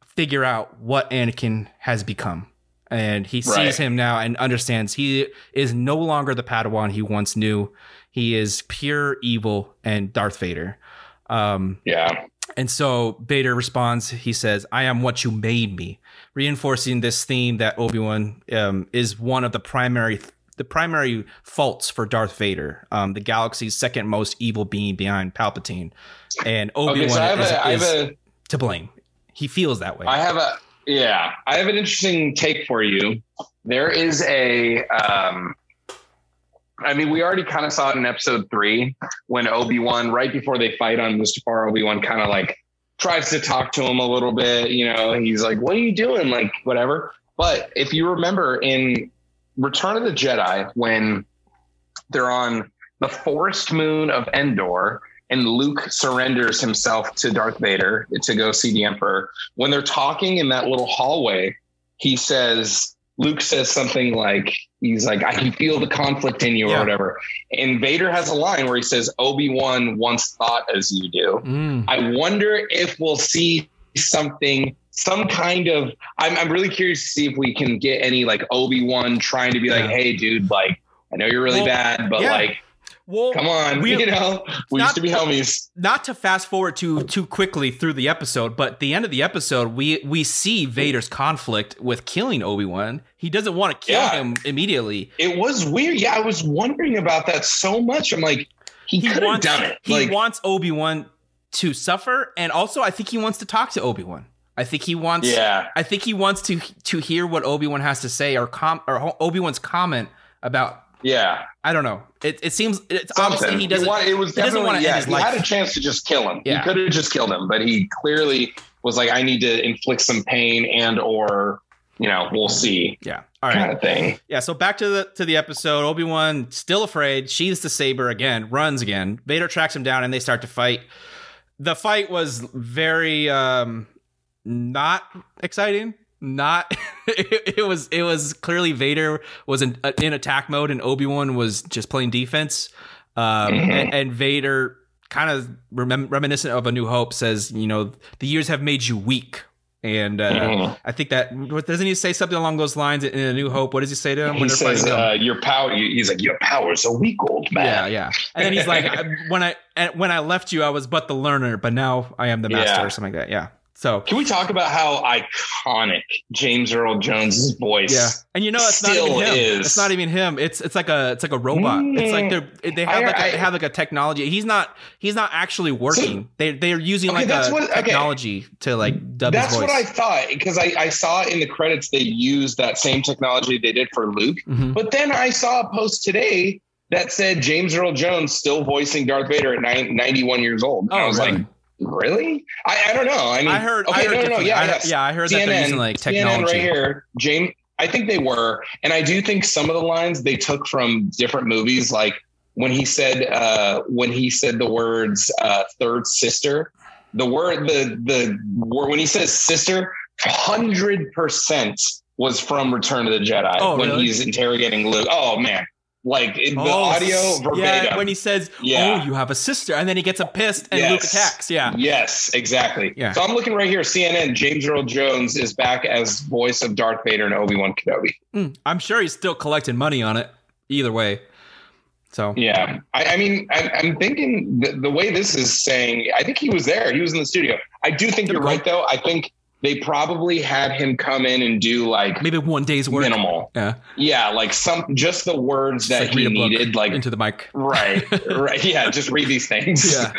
figure out what Anakin has become. And he sees Right. him now and understands he is no longer the Padawan he once knew. He is pure evil and Darth Vader. Um, Yeah. and so Vader responds, he says, I am what you made me, reinforcing this theme that Obi-Wan um, is one of the primary the primary faults for Darth Vader, um, the galaxy's second most evil being behind Palpatine. And Obi-Wan Okay, so is, a, is a, to blame. He feels that way. I have a, yeah, I have an interesting take for you. There is a, um, I mean, we already kind of saw it in episode three when Obi Wan, right before they fight on Mustafar, Obi Wan kind of like tries to talk to him a little bit. You know, he's like, "What are you doing?" Like, whatever. But if you remember in Return of the Jedi, when they're on the forest moon of Endor, and Luke surrenders himself to Darth Vader to go see the Emperor. When they're talking in that little hallway, he says, Luke says something like, he's like, I can feel the conflict in you Yeah. or whatever. And Vader has a line where he says, Obi Wan once thought as you do. Mm. I wonder if we'll see something, some kind of. I'm, I'm really curious to see if we can get any like Obi Wan trying to be like, hey, dude, like, I know you're really Well, bad, but yeah. like, Well, come on, we- <laughs> you know, we not- used to be homies. not to fast forward too too quickly through the episode, but the end of the episode, we we see Vader's conflict with killing Obi Wan. He doesn't want to kill Yeah. him immediately. It was weird. Yeah, I was wondering about that so much. I'm like, he, He could have wants done it. he like, wants Obi Wan to suffer, and also I think he wants to talk to Obi Wan. I think he wants. yeah, I think he wants to to hear what Obi Wan has to say, or com or Obi Wan's comment about. Yeah. I don't know. It it seems it's Something. obviously he doesn't. want- it was he doesn't wanna end yeah, he had a chance to just kill him. Yeah. He could have just killed him, but he clearly was like, I need to inflict some pain and or, you know, we'll see yeah. All right. kind of thing. Yeah, so back to the to the episode. Obi Wan still afraid. Sheathes the saber again, runs again. Vader tracks him down, and they start to fight. The fight was very um, not exciting. Not <laughs> it, it was it was clearly Vader was in, uh, in attack mode, and Obi Wan was just playing defense. Um, and, and Vader, kind of remem- reminiscent of A New Hope, says, "You know, the years have made you weak." And uh, Mhm. I think that what- doesn't he say something along those lines in A New Hope? What does he say to him He says, uh, "Your power." He's like, "Your power is a weak old man." yeah. Yeah. And then he's like, "When I and when I left you, I was but the learner, but now I am the master," Yeah. or something like that. Yeah. So Can we talk about how iconic James Earl Jones's voice? yeah, and you know it's not even him. is. It's not even him. It's it's like a it's like a robot. It's like they're they have I- like a, I- they have like a technology. He's not he's not actually working. they they're using Okay, like that's a what- okay. technology to like dub That's his voice. what I thought because I, I saw in the credits they used that same technology they did for Luke. Mhm. But then I saw a post today that said James Earl Jones still voicing Darth Vader at nine, 91 years old. And Oh, I was really? like, really? I, I don't know. I mean, I heard. Okay, I heard no, no, no. Yeah, I, yes. yeah. I heard that they're using like technology. CNN right here. James, I think they were, and I do think some of the lines they took from different movies, like when he said uh, when he said the words uh, "third sister," the word the the word when he says "sister," hundred percent was from Return of the Jedi Oh, when really? he's interrogating Luke. Oh man, like it, the Oh, audio verbatim. Yeah, when he says, Yeah. "Oh, you have a sister," and then he gets a pissed and Yes. Luke attacks. Yeah. Yes, exactly. Yeah. So I'm looking right here. CNN. James Earl Jones is back as voice of Darth Vader and Obi Wan Kenobi. Mm, I'm sure he's still collecting money on it. Either way. So Yeah, I, I mean, I, I'm thinking the, the way this is saying. I think he was there. He was in the studio. I do think you're right, though. I think they probably had him come in and do like maybe one day's work. minimal. Yeah. Yeah, like some just the words Just, that like, he needed. Like into the mic. right, <laughs> right. Yeah, just read these things. Yeah.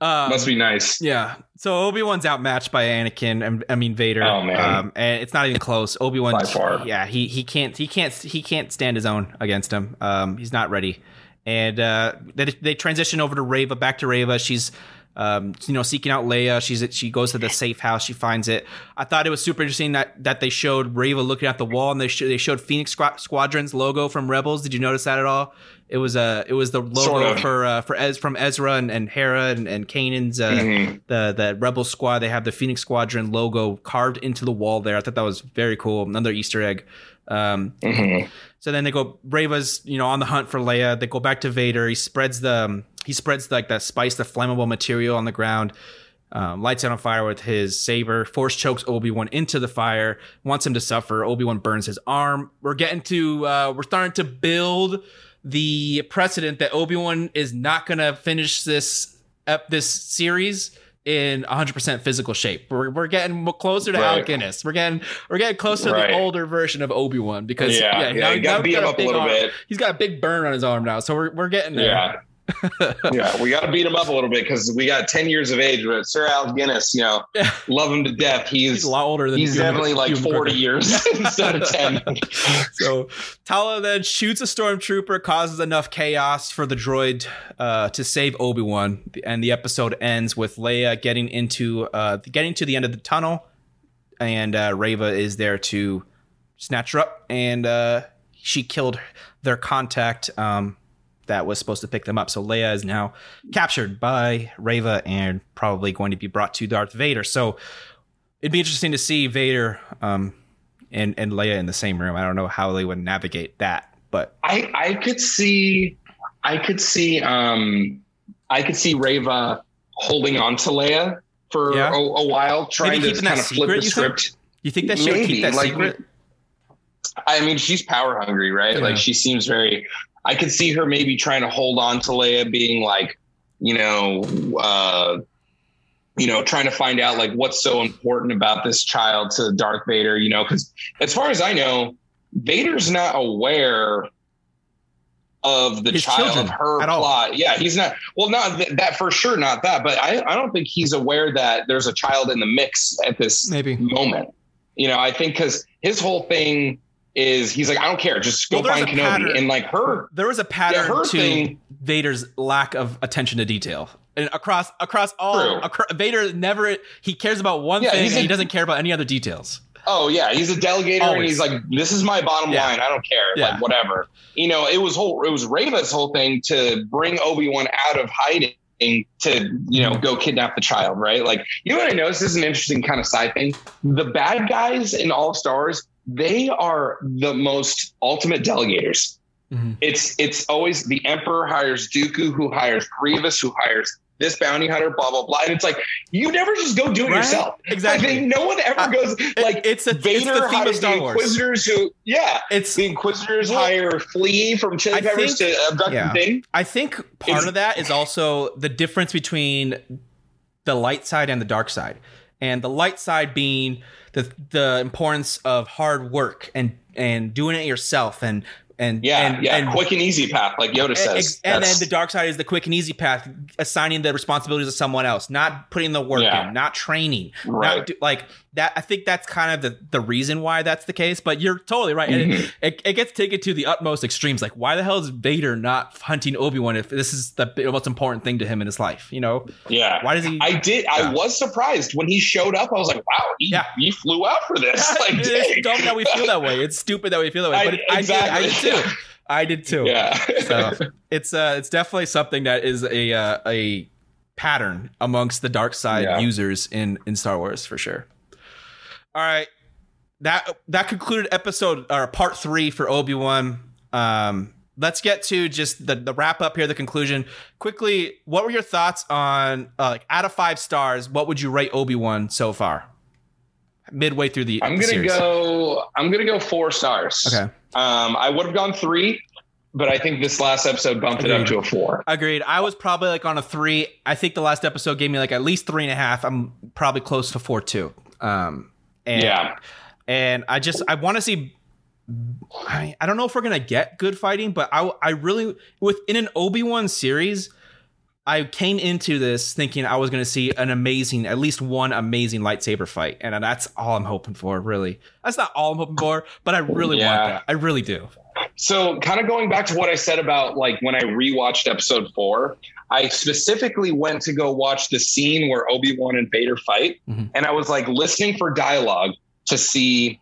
Um, must be nice. Yeah. So Obi Wan's outmatched by Anakin. and- I mean Vader. Oh, man. Um, and it's not even close. Obi Wan. By far. Yeah. He he can't he can't he can't stand his own against him. Um, he's not ready. And uh, they they transition over to Reva. Back to Reva. She's um, you know, seeking out Leia. She's she goes to the <laughs> safe house. She finds it. I thought it was super interesting that that they showed Reva looking at the wall and they sh- they showed Phoenix Squa- Squadron's logo from Rebels. Did you notice that at all? It was uh, it was the logo Sort of. for uh, for Ez- from Ezra and, and Hera and, and Kanan's uh, Mhm. the the Rebel Squad. They have the Phoenix Squadron logo carved into the wall there. I thought that was very cool. Another Easter egg. Um, Mhm. so then they go. Reva's you know on the hunt for Leia. They go back to Vader. He spreads the um, he spreads like that spice, the flammable material on the ground. um, lights it on fire with his saber, force chokes Obi Wan into the fire, wants him to suffer. Obi Wan burns his arm. We're getting to, uh, we're starting to build the precedent that Obi Wan is not going to finish this ep- this series in 100% physical shape. We're, we're getting closer to Right. Alec Guinness. We're getting we're getting closer to the older version of Obi Wan because yeah, yeah, yeah, now- now got beat him got up a little arm. bit. He's got a big burn on his arm now, so we're we're getting there. Yeah. <laughs> yeah, we got to beat him up a little bit because we got 10 years of age. But Sir Al Guinness, you know, love him to death. He's He's a lot older than he's Ewan- definitely like Ewan 40 McGregor. years <laughs> <laughs> instead of 10. So Tala then shoots a stormtrooper, causes enough chaos for the droid uh, to save Obi Wan, and the episode ends with Leia getting into uh, getting to the end of the tunnel, and uh, Reva is there to snatch her up, and uh, she killed their contact um, that was supposed to pick them up. So Leia is now captured by Reva and probably going to be brought to Darth Vader. So it'd be interesting to see Vader. Um, and and Leia in the same room. I don't know how they would navigate that, but I I could see I could see um I could see Reva holding on to Leia for Yeah. a, a while, trying to kind of flip the you think? script. you think that she would Maybe, keep that like, secret? I mean, she's power hungry, right? Yeah. Like she seems very. I could see her maybe trying to hold on to Leia, being like, you know, uh, you know, trying to find out like what's so important about this child to Darth Vader. You know, because as far as I know, Vader's not aware of the His child of her at all. plot. Yeah, he's not. Well, not th- that for sure, not that. But I, I don't think he's aware that there's a child in the mix at this Maybe. moment. You know, I think because his whole thing is he's like, I don't care, just go Well, find Kenobi. pattern. And like her, There was a pattern her to thing- Vader's lack of attention to detail. And across across all True. acro- Vader never he cares about one Yeah, thing and he doesn't care about any other details. oh yeah, he's a delegator, and he's like, this is my bottom Yeah. line. I don't care, Yeah. like whatever. You know, it was whole, it was Reva's whole thing to bring Obi Wan out of hiding. To you know, go kidnap the child, right? Like, you know what I noticed? This is an interesting kind of side thing. The bad guys in all of Star Wars, they are the most ultimate delegators. Mhm. It's it's always the Emperor hires Dooku, who hires Grievous, who hires this bounty hunter, blah blah blah. And it's like you never just go do it Right? yourself. Exactly. I think no one ever Uh, goes like it's a it's Vader the theme of Star the Wars. Inquisitors who yeah. It's The Inquisitors Well, hire Flea from Chili I Peppers think- to abduct yeah. the thing. I think part It's- of that is also the difference between the light side and the dark side. And the light side being the the importance of hard work and and doing it yourself and and Yeah, and, yeah. and quick and easy path, like Yoda says. And then the dark side is the quick and easy path, assigning the responsibilities to someone else, not putting the work Yeah. in, not training, Right. not do, like that. I think that's kind of the, the reason why that's the case. But you're totally right. And Mm-hmm. it, it, it gets taken to the utmost extremes. Like, why the hell is Vader not hunting Obi Wan if this is the most important thing to him in his life? You know, yeah. why does he? I did. Yeah. I was surprised when he showed up. I was like, "Wow, he, Yeah. he flew out for this." <laughs> Like, it's dumb that we feel that way. It's stupid that we feel that way. <laughs> I- But I, did, I did too. I did too. <laughs> Yeah. so it's uh it's definitely something that is a uh, a pattern amongst the dark side Yeah. users in in Star Wars for sure. All right. That that concluded episode or part 3 for Obi-Wan. Um let's get to just the the wrap up here the conclusion. Quickly, what were your thoughts on uh, like out of 5 stars, what would you rate Obi-Wan so far? Midway through the I'm the gonna series. go. I'm gonna go four stars. Okay. Um, I would have gone three, but I think this last episode bumped it up to a four. Agreed. I was probably like on a three. I think the last episode gave me like at least three and a half. I'm probably close to four too. Um, and, Yeah. And I just I want to see. I, I don't know if we're gonna get good fighting, but I I really within an Obi Wan series. I came into this thinking I was going to see an amazing, at least one amazing lightsaber fight, and that's all I'm hoping for. Really, that's not all I'm hoping for, but I really Yeah. want that. I really do. So, kind of going back to what I said about like when I rewatched episode four, I specifically went to go watch the scene where Obi Wan and Vader fight, Mhm. and I was like listening for dialogue to see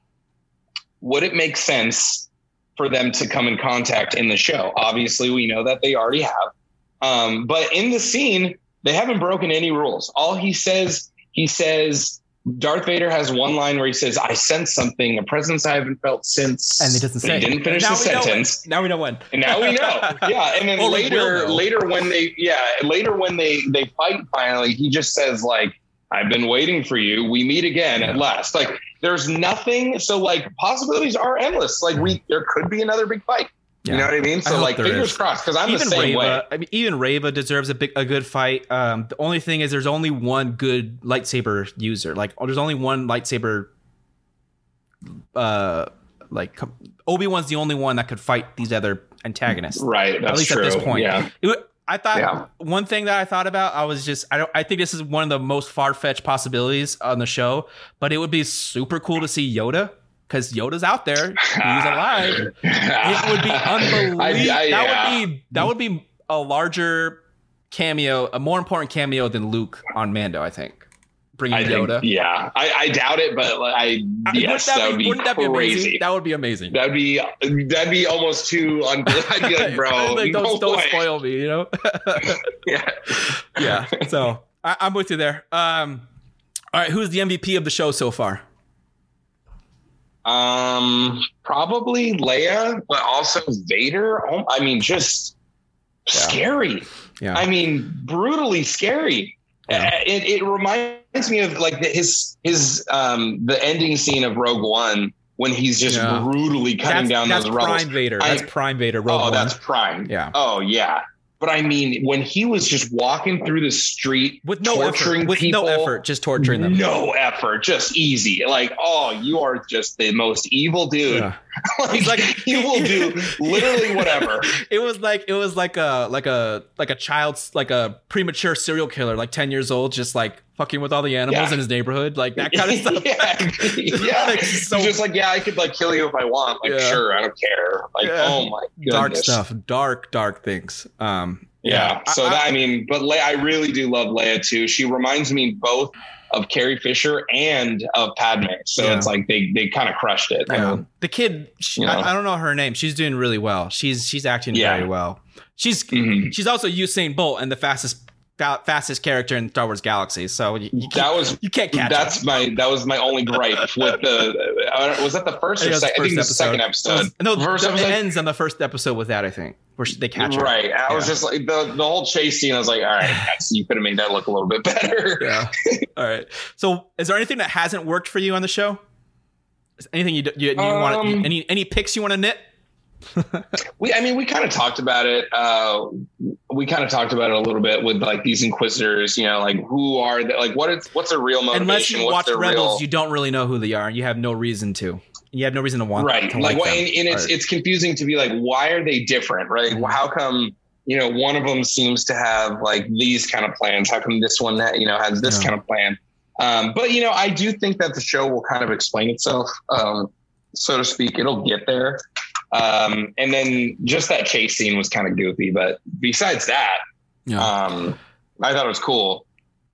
would it make sense for them to come in contact in the show. Obviously, we know that they already have, um, but in the scene, they haven't broken any rules. All he says, he says. Darth Vader has one line where he says, "I sense something, a presence I haven't felt since." And he doesn't say. He didn't finish now the sentence. when. Now we know when. And now we know. <laughs> Yeah. And then Or we later, later when they, yeah, later when they they fight finally, he just says like, I've been waiting for you. We meet again at last. Like there's nothing. So like possibilities are endless. Like we there could be another big fight. Yeah. You know what I mean? So hope like fingers is. crossed because I'm even the same way. Reva, I mean, even Reva deserves a big, a good fight. Um, the only thing is, there's only one good lightsaber user. Like, there's only one lightsaber. Uh, like Obi Wan's the only one that could fight these other antagonists. Right. That's at least true. at this point. Yeah. It I thought Yeah. one thing that I thought about, I was just, I don't, I think this is one of the most far fetched possibilities on the show, but it would be super cool to see Yoda because Yoda's out there, he's <laughs> alive. It would be unbelievable. <laughs> I- I- that yeah. would be that would be a larger cameo, a more important cameo than Luke on Mando. I think bringing I think, Yoda. yeah, I, I doubt it, but I Uh, yes, that, would be wouldn't that be crazy. amazing? That would be amazing. That'd be that'd be almost too. Un- <laughs> I'd be like, bro, Like, don't, don't spoil me, you know. Yeah. yeah. So I, I'm with you there. Um, all right, who's the MVP of the show so far? Um, probably Leia, but also Vader. Oh, I mean, just scary. Yeah. I mean, brutally scary. Yeah. Uh, It, it reminds me of like the, his his um the ending scene of Rogue One when he's just Yeah. brutally cutting that's down that's those rebels. Prime Vader. I- That's Prime Vader. Rogue oh, One. that's Prime. Yeah. Oh yeah. But I mean, when he was just walking through the street with no torturing effort. With people, no effort, just torturing them. no effort, just easy. Like, oh, you are just the most evil dude. Yeah. <laughs> like, He's like- he will do literally whatever. <laughs> It was like it was like a like a like a child's like a premature serial killer, like ten years old, just like fucking with all the animals Yeah. in his neighborhood, like that kind of <laughs> stuff. yeah, <laughs> <laughs> yeah. Like, He's so just like, yeah, I could like kill you if I want. Like, Yeah. sure, I don't care. Like, Yeah. oh my goodness. dark stuff, dark, dark things. Um, Yeah. So I- that I mean, but Le- I really do love Leia too. She reminds me both of Carrie Fisher and of Padme. So Yeah. it's like they they kind of crushed it. Yeah. Um, the kid, she, You know. I, I don't know her name. She's doing really well. She's she's acting Yeah. very well. She's mhm. she's also Usain Bolt and the fastest fa- fastest character in Star Wars Galaxy. So you, you, That was you can't catch that's my that was my only gripe with the uh, was that the first or second? I think it the second episode. was- no, First the- it episode? ends on the first episode with that. I think where they catch her. Right. I was just like the the whole chase scene. I was like, all right, you could have made that look a little bit better. Yeah. All right. So, is there anything that hasn't worked for you on the show? Is anything you you, you want? Um, Any any picks you want to knit? <laughs> We, I mean, we kind of talked about it. Uh, we kind of talked about it a little bit with like these inquisitors. You know, like who are they? Like, what is what's their real motivation? Unless you what's watch Rebels, real you don't really know who they are. and You have no reason to. You have no reason to want right? to Like, like, well, them. and, and it's Or- it's confusing to be like, why are they different? Right? Mhm. How come? You know, one of them seems to have like these kind of plans. How come this one, that you know, has this Yeah. kind of plan? Um, but you know, I do think that the show will kind of explain itself, um, so to speak. It'll get there. Um, and then just that chase scene was kind of goofy, but besides that, Yeah. um, I thought it was cool.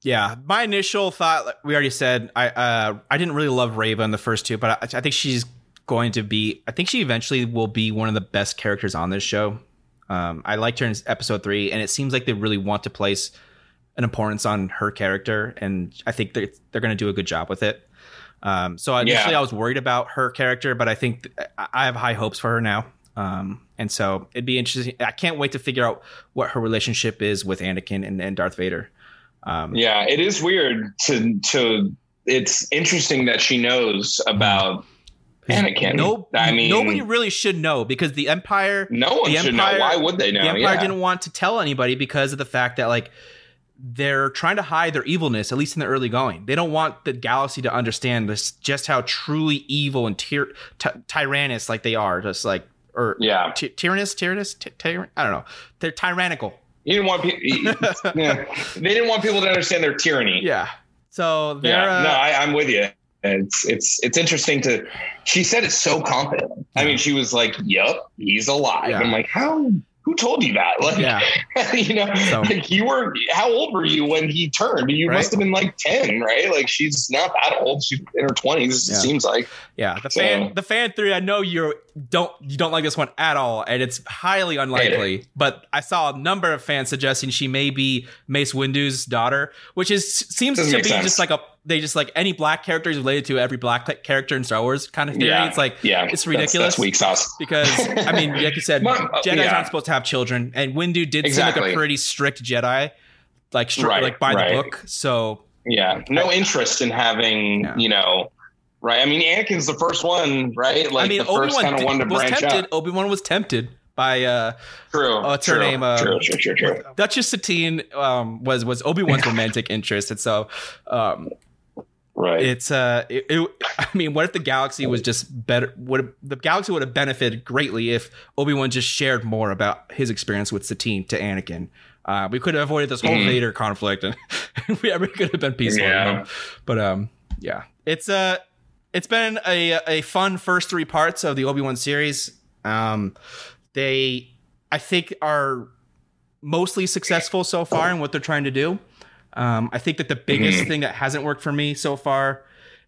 Yeah, my initial thought, like we already said, I uh, I didn't really love Reva in the first two, but I, I think she's going to be. I think she eventually will be one of the best characters on this show. Um, I liked her in episode three, and it seems like they really want to place an importance on her character, and I think they're they're going to do a good job with it. Um, so initially, Yeah. I was worried about her character, but I think th- I have high hopes for her now. Um, and so it'd be interesting. I can't wait to figure out what her relationship is with Anakin and, and Darth Vader. Um, Yeah, it is weird to to. It's interesting that she knows about Anakin. No, I mean, nobody really should know because the Empire, no one the should Empire- know. Why would they know? the Empire yeah. didn't want to tell anybody because of the fact that like they're trying to hide their evilness, at least in the early going. They don't want the galaxy to understand this, just how truly evil and tyr- ty- tyrannous like they are, just like or yeah, ty- tyrannous, tyrannous, ty- I don't know. They're tyrannical. you didn't want people. <laughs> yeah, they didn't want people to understand their tyranny. Yeah. So they're Yeah, uh, no, I, I'm with you. It's it's it's interesting to. She said it so confidently. I mean, she was like, "Yep, he's alive." Yeah. I'm like, how? Who told you that? Like, yeah. <laughs> you know, So- like you were. How old were you when he turned? You Right. must have been like ten, right? Like she's not that old. She's in her twenties. Yeah. It seems like. Yeah, the So- fan the fan theory. I know you don't you don't like this one at all, and it's highly unlikely. But I saw a number of fans suggesting she may be Mace Windu's daughter, which is seems Doesn't to be sense. just like a they just like any black character is related to every black character in Star Wars kind of theory. Yeah. It's like Yeah, It's ridiculous. That's, weak sauce. because I mean, like you said, <laughs> Mom, uh, Jedi's yeah. aren't supposed to have children, and Windu did seem like a pretty strict Jedi, like stri- Right, like by right. the book. So Yeah, no interest in having Yeah. you know, right? I mean, Anakin's the first one, right? Like I mean, the first kind of one to branch tempted. out. Obi Wan was tempted by uh, True. Oh, what's her true, name? Uh, true, true, true, true. Duchess Satine. Um, was was Obi Wan's romantic interest, and so um, Right. it's uh it, it- <laughs> i mean what if the galaxy was just better would the galaxy would have benefited greatly if obi-wan just shared more about his experience with satine to anakin uh we could have avoided this whole Mhm. vader conflict and <laughs> we ever could have been peaceful you Yeah. know? but um yeah it's uh it's been a a fun first three parts of the obi-wan series um they i think are mostly successful so far in what they're trying to do um, I think that the biggest Mhm. thing that hasn't worked for me so far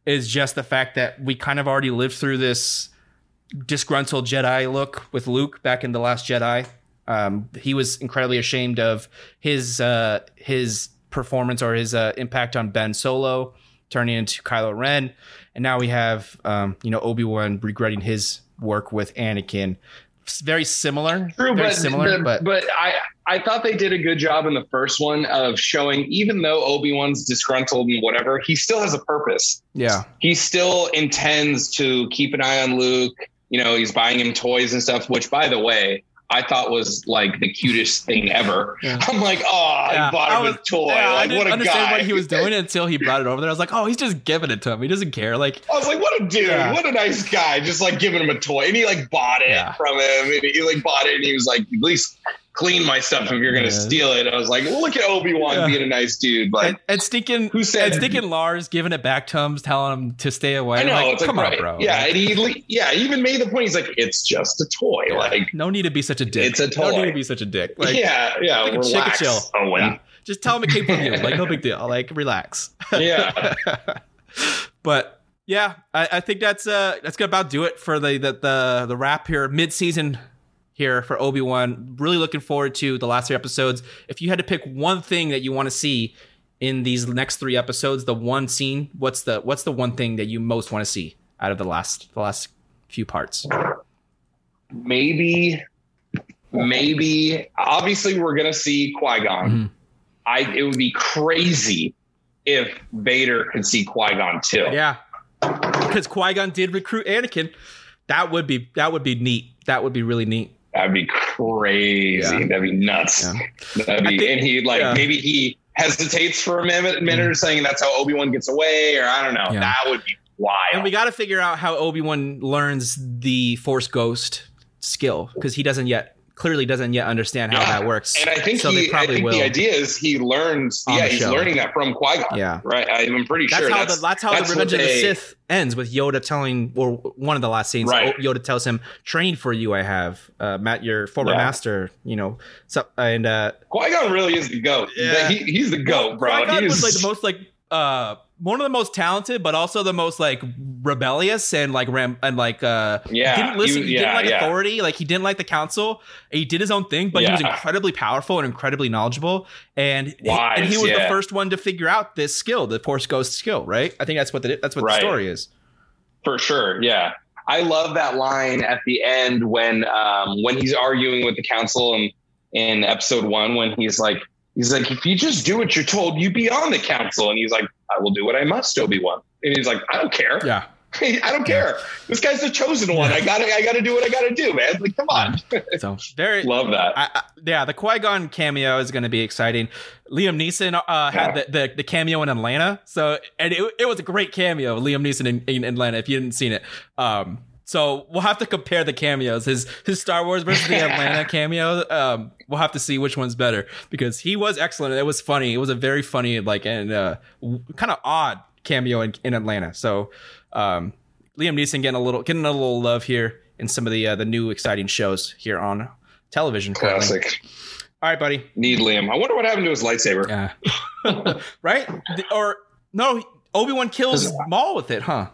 is just the fact that we kind of already lived through this disgruntled Jedi look with Luke back in the Last Jedi. Um, he was incredibly ashamed of his uh, his performance or his uh, impact on Ben Solo, turning into Kylo Ren, and now we have um, you know Obi Wan regretting his work with Anakin. It's very similar, True, very but, similar, but but, but I I thought they did a good job in the first one of showing even though Obi Wan's disgruntled and whatever, he still has a purpose. yeah, He still intends to keep an eye on Luke. You know, he's buying him toys and stuff. Which, by the way, I thought was like the cutest thing ever. Yeah. I'm like, oh, Yeah, I bought I him was- a toy. Yeah, I like, didn't what a understand guy. what he was doing until he brought it over there. I was like, oh, he's just giving it to him. He doesn't care. Like, I was like, what a dude, Yeah. what a nice guy, just like giving him a toy. And he like bought it Yeah. from him. And he like bought it and he was like, at least clean my stuff if you're gonna Yeah. steal it. I was like, look at Obi-Wan Yeah. being a nice dude. Like and, and stinking, who said and stinking Lars giving it back to him, telling him to stay away. I know, Like, it's like come right. on, bro. Yeah, and he yeah, he even made the point, he's like, it's just a toy. Yeah. Like no need to be such a dick. It's a toy. No need to be such a dick. Like, yeah, yeah, a relax, chill. Owen. Yeah. just tell him it came from you. Like, no big deal. Like, relax. Yeah. <laughs> but yeah, I, I think that's uh that's gonna about do it for the the the, the wrap here mid season here for Obi Wan. Really looking forward to the last three episodes. If you had to pick one thing that you want to see in these next three episodes, the one scene, what's the what's the one thing that you most want to see out of the last the last few parts? maybe, maybe. Obviously, we're gonna see Qui Gon. Mhm. I it would be crazy if Vader could see Qui Gon too. Yeah, because Qui Gon did recruit Anakin. That would be that would be neat. That would be really neat. That'd be crazy. Yeah. That'd be nuts. Yeah. That'd be, think- and he like yeah. maybe he hesitates for a minute, minute or mm-hmm. saying that's how Obi Wan gets away, or I don't know. Yeah. That would be wild. And we got to figure out how Obi Wan learns the Force Ghost skill because he doesn't yet clearly doesn't yet understand how Yeah. that works. and I think so he, I think will. the idea is he learns. Yeah, he's show. learning that from Qui Gon. yeah, Right. I'm pretty that's sure how that's the that's how that's the Revenge of the Sith ends with Yoda telling or one of the last scenes. Right. Yoda tells him, "Train for you, I have uh, Matt, your former Yeah. master." You know, so, and uh, Qui Gon really is the goat. Yeah. He, he's the goat, bro. Qui-Gon was like the most like uh one of the most talented, but also the most like rebellious and like ram and like uh Yeah, didn't listen. he- He, didn't like yeah. authority. Like he didn't like the council. He did his own thing, but he was incredibly powerful and incredibly knowledgeable. And Wise, and he was the first one to figure out this skill, the Force Ghost skill. Right? I think that's what the that's what Right. the story is. for sure. Yeah, I love that line at the end when um, when he's arguing with the council and in episode one when he's like he's like if you just do what you're told, you be on the council, and he's like I will do what I must, Obi Wan, and he's like I don't care. Yeah. <laughs> I don't care. This guy's the chosen one. I gotta, I gotta do what I gotta do, man. Like, come on. <laughs> So very. Love that. I, I, yeah, the Qui Gon cameo is going to be exciting. Liam Neeson uh, had the, the, the cameo in Atlanta, so and it, it was a great cameo. Liam Neeson in, in Atlanta. If you didn't seen it, um, so we'll have to compare the cameos. His his Star Wars versus the <laughs> Atlanta cameo. Um, we'll have to see which one's better because he was excellent. It was funny. It was a very funny like and uh, kind of odd cameo in, in Atlanta. So um, Liam Neeson getting a little getting a little love here in some of the uh, the new exciting shows here on television. currently. Classic. All right, buddy. Need Liam. I wonder what happened to his lightsaber. Yeah. <laughs> right? Or no, Obi Wan kills Maul with it, huh?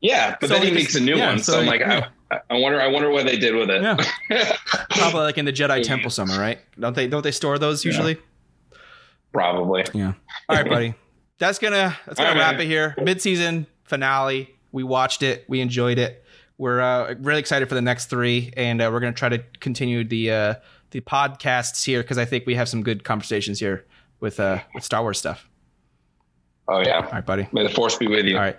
Yeah, but So then he makes a new yeah, one. So, so I'm like, yeah. I, I wonder, I wonder what they did with it. Yeah. <laughs> Probably like in the Jedi Temple somewhere, right? Don't they? Don't they store those usually? Probably. Yeah. All right, <laughs> buddy. That's gonna that's gonna All right, wrap man. it here. Mid season finale. We watched it. We enjoyed it. We're uh, really excited for the next three, and uh, we're gonna try to continue the uh, the podcasts here because I think we have some good conversations here with uh, with Star Wars stuff. Oh yeah. All right, buddy. May the force be with you. All right.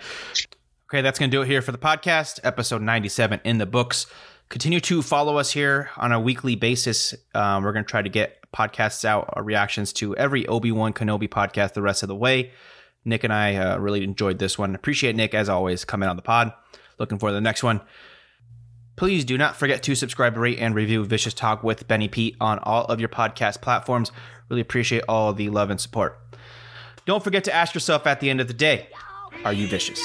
Okay, that's going to do it here for the podcast. Episode 97 in the books. Continue to follow us here on a weekly basis. Um, we're going to try to get podcasts out, uh, reactions to every Obi Wan Kenobi podcast the rest of the way. Nick and I uh, really enjoyed this one. Appreciate Nick, as always, coming on the pod. Looking for the next one. Please do not forget to subscribe, rate, and review Vicious Talk with Benny Pete on all of your podcast platforms. Really appreciate all the love and support. Don't forget to ask yourself at the end of the day are you vicious?